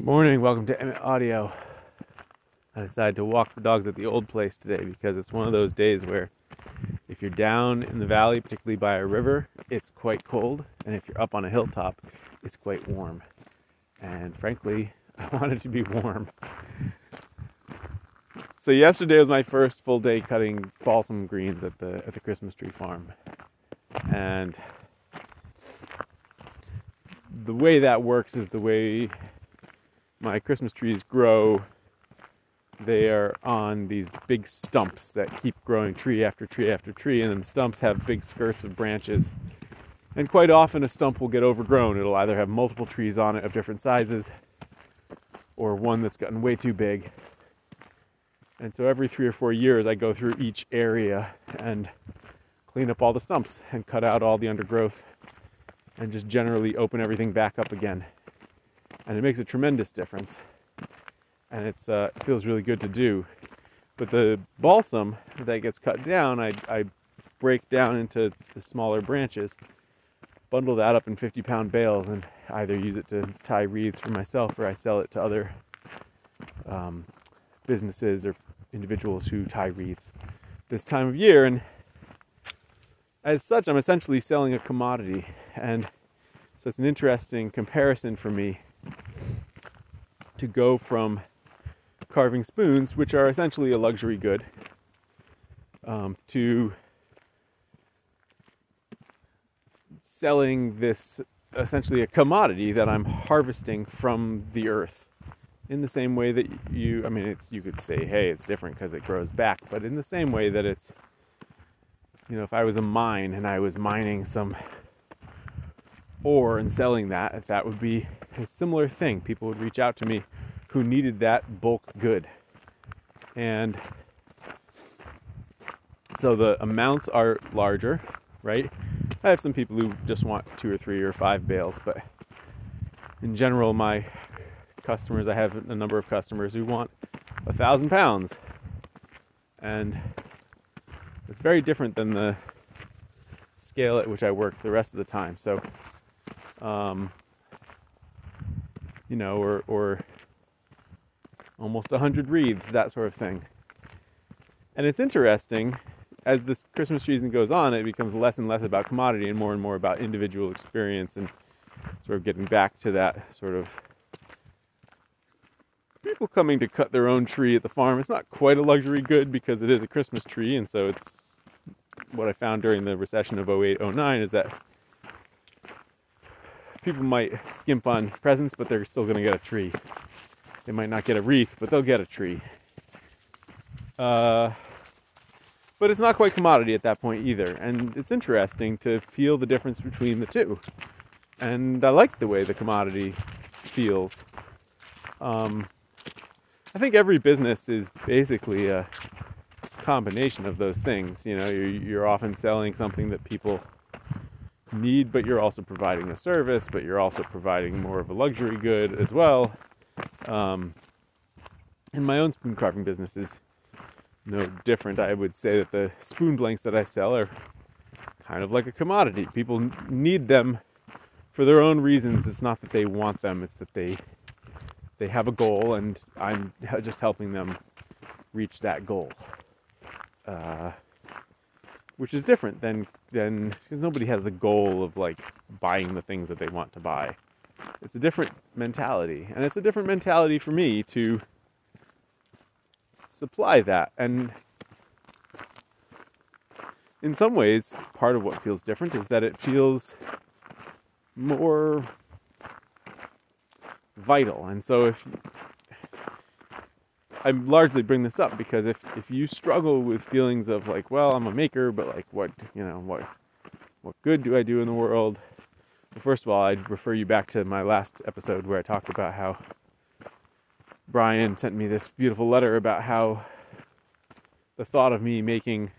Morning, welcome to Emmett Audio. I decided to walk the dogs at the old place today because it's one of those days where if you're down in the valley, particularly by a river, it's quite cold, and if you're up on a hilltop, it's quite warm. And frankly, I wanted to be warm. So yesterday was my first full day cutting balsam greens at the at the Christmas tree farm. And the way that works is the way my Christmas trees grow, they are on these big stumps that keep growing tree after tree after tree, and then the stumps have big skirts of branches. And quite often, a stump will get overgrown. It'll either have multiple trees on it of different sizes, or one that's gotten way too big. And so, every three or four years, I go through each area and clean up all the stumps and cut out all the undergrowth and just generally open everything back up again and it makes a tremendous difference. And it's uh, it feels really good to do. But the balsam that gets cut down, I, I break down into the smaller branches, bundle that up in 50 pound bales, and either use it to tie wreaths for myself or I sell it to other um, businesses or individuals who tie wreaths this time of year. And as such, I'm essentially selling a commodity. And so it's an interesting comparison for me to go from carving spoons, which are essentially a luxury good, um, to selling this essentially a commodity that I'm harvesting from the earth. In the same way that you, I mean, it's, you could say, hey, it's different because it grows back, but in the same way that it's, you know, if I was a mine and I was mining some ore and selling that, that would be a similar thing. People would reach out to me who needed that bulk good. And so the amounts are larger, right? I have some people who just want two or three or five bales, but in general, my customers, I have a number of customers who want a thousand pounds. And it's very different than the scale at which I work the rest of the time. So, um, you know, or, or almost 100 wreaths, that sort of thing. And it's interesting, as this Christmas season goes on, it becomes less and less about commodity and more and more about individual experience and sort of getting back to that sort of people coming to cut their own tree at the farm. It's not quite a luxury good because it is a Christmas tree, and so it's what I found during the recession of 08 09 is that people might skimp on presents, but they're still going to get a tree. They might not get a wreath, but they'll get a tree. Uh, but it's not quite commodity at that point either. And it's interesting to feel the difference between the two. And I like the way the commodity feels. Um, I think every business is basically a combination of those things. You know, you're, you're often selling something that people need, but you're also providing a service, but you're also providing more of a luxury good as well. Um, and my own spoon carving business is no different. I would say that the spoon blanks that I sell are kind of like a commodity. People need them for their own reasons. It's not that they want them; it's that they they have a goal, and I'm just helping them reach that goal. Uh, which is different than than because nobody has the goal of like buying the things that they want to buy. It's a different mentality, and it's a different mentality for me to supply that. And in some ways, part of what feels different is that it feels more vital. And so if I largely bring this up because if if you struggle with feelings of like, well, I'm a maker, but like, what you know, what what good do I do in the world? Well, first of all, I'd refer you back to my last episode where I talked about how Brian sent me this beautiful letter about how the thought of me making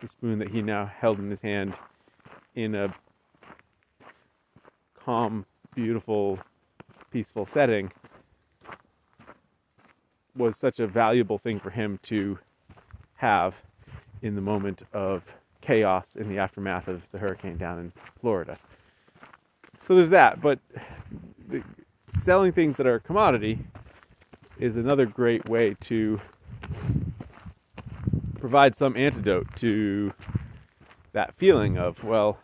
the spoon that he now held in his hand in a calm, beautiful, peaceful setting was such a valuable thing for him to have in the moment of chaos in the aftermath of the hurricane down in Florida. So there's that, but selling things that are a commodity is another great way to provide some antidote to that feeling of well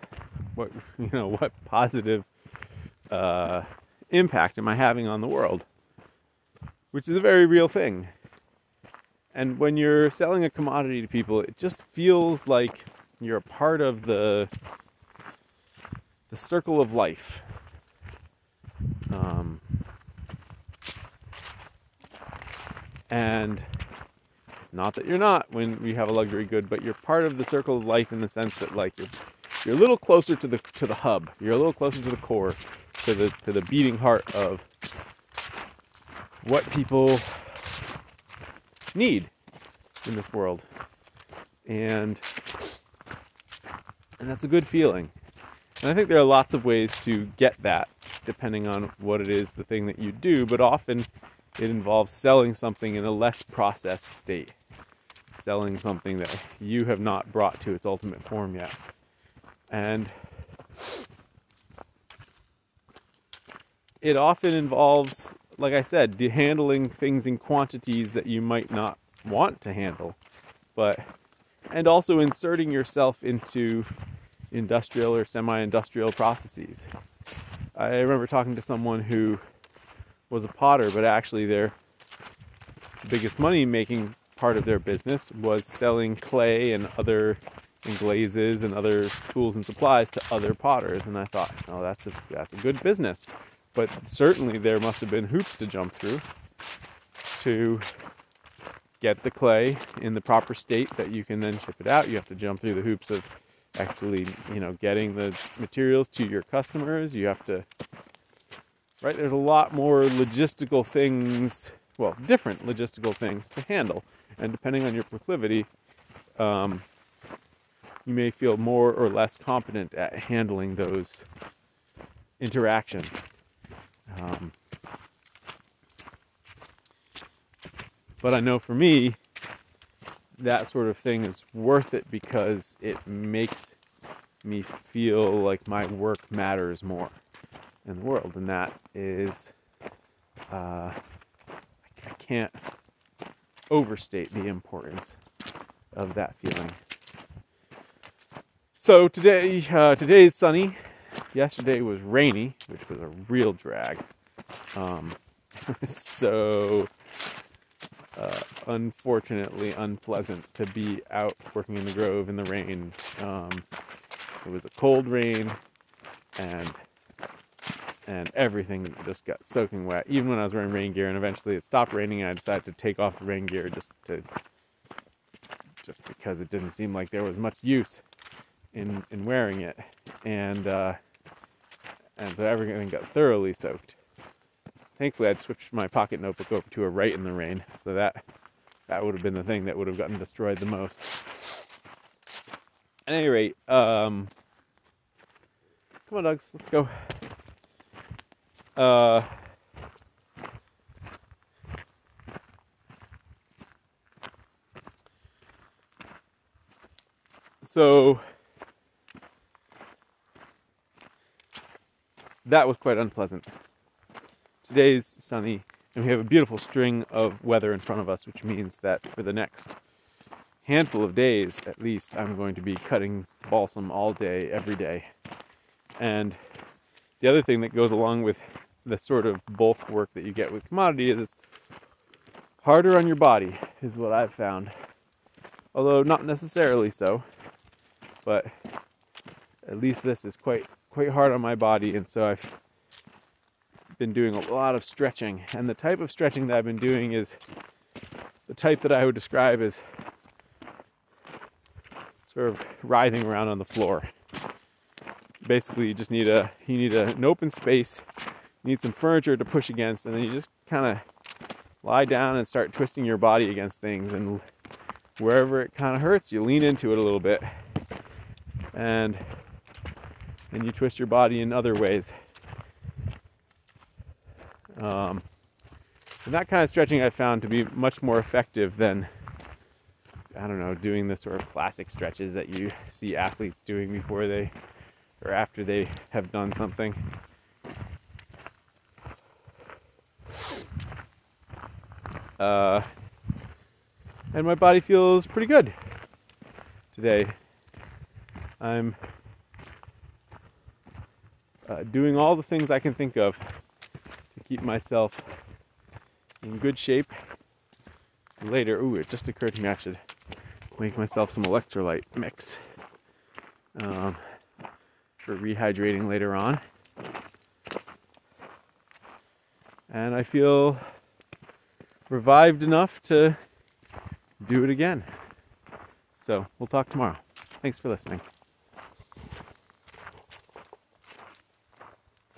what you know what positive uh, impact am I having on the world which is a very real thing and when you're selling a commodity to people it just feels like you're a part of the the circle of life um, and it's not that you're not when we have a luxury good, but you're part of the circle of life in the sense that like you're you're a little closer to the to the hub. You're a little closer to the core, to the to the beating heart of what people need in this world. And and that's a good feeling. And I think there are lots of ways to get that depending on what it is the thing that you do, but often it involves selling something in a less processed state selling something that you have not brought to its ultimate form yet. And it often involves, like I said, handling things in quantities that you might not want to handle, but and also inserting yourself into industrial or semi-industrial processes. I remember talking to someone who was a potter, but actually their biggest money making part of their business was selling clay and other and glazes and other tools and supplies to other potters. And I thought, oh, that's a that's a good business. But certainly there must have been hoops to jump through to get the clay in the proper state that you can then ship it out. You have to jump through the hoops of actually, you know, getting the materials to your customers. You have to right there's a lot more logistical things well different logistical things to handle and depending on your proclivity, um, you may feel more or less competent at handling those interactions. Um, but I know for me, that sort of thing is worth it because it makes me feel like my work matters more in the world, and that is, uh, I can't overstate the importance of that feeling. So today, uh, today is sunny. Yesterday was rainy, which was a real drag. Um, so uh, unfortunately unpleasant to be out working in the grove in the rain. Um, it was a cold rain, and and everything just got soaking wet, even when I was wearing rain gear. And eventually it stopped raining, and I decided to take off the rain gear just to just because it didn't seem like there was much use in in wearing it, and uh, and so everything got thoroughly soaked. Thankfully, I'd switched my pocket notebook over to a Rite in the Rain, so that that would have been the thing that would have gotten destroyed the most. At any rate, um, come on, dogs, let's go. Uh, so that was quite unpleasant. Today's sunny, and we have a beautiful string of weather in front of us, which means that for the next handful of days at least, I'm going to be cutting balsam all day, every day. And the other thing that goes along with the sort of bulk work that you get with commodity is it's harder on your body, is what I've found. Although not necessarily so, but at least this is quite quite hard on my body, and so I've been doing a lot of stretching. And the type of stretching that I've been doing is the type that I would describe as sort of writhing around on the floor. Basically, you just need a you need a, an open space you need some furniture to push against, and then you just kind of lie down and start twisting your body against things. And wherever it kind of hurts, you lean into it a little bit, and then you twist your body in other ways. Um, and that kind of stretching I found to be much more effective than I don't know, doing the sort of classic stretches that you see athletes doing before they or after they have done something. Uh, and my body feels pretty good today. I'm uh, doing all the things I can think of to keep myself in good shape. Later, ooh, it just occurred to me I should make myself some electrolyte mix um, for rehydrating later on. And I feel revived enough to do it again. So we'll talk tomorrow. Thanks for listening.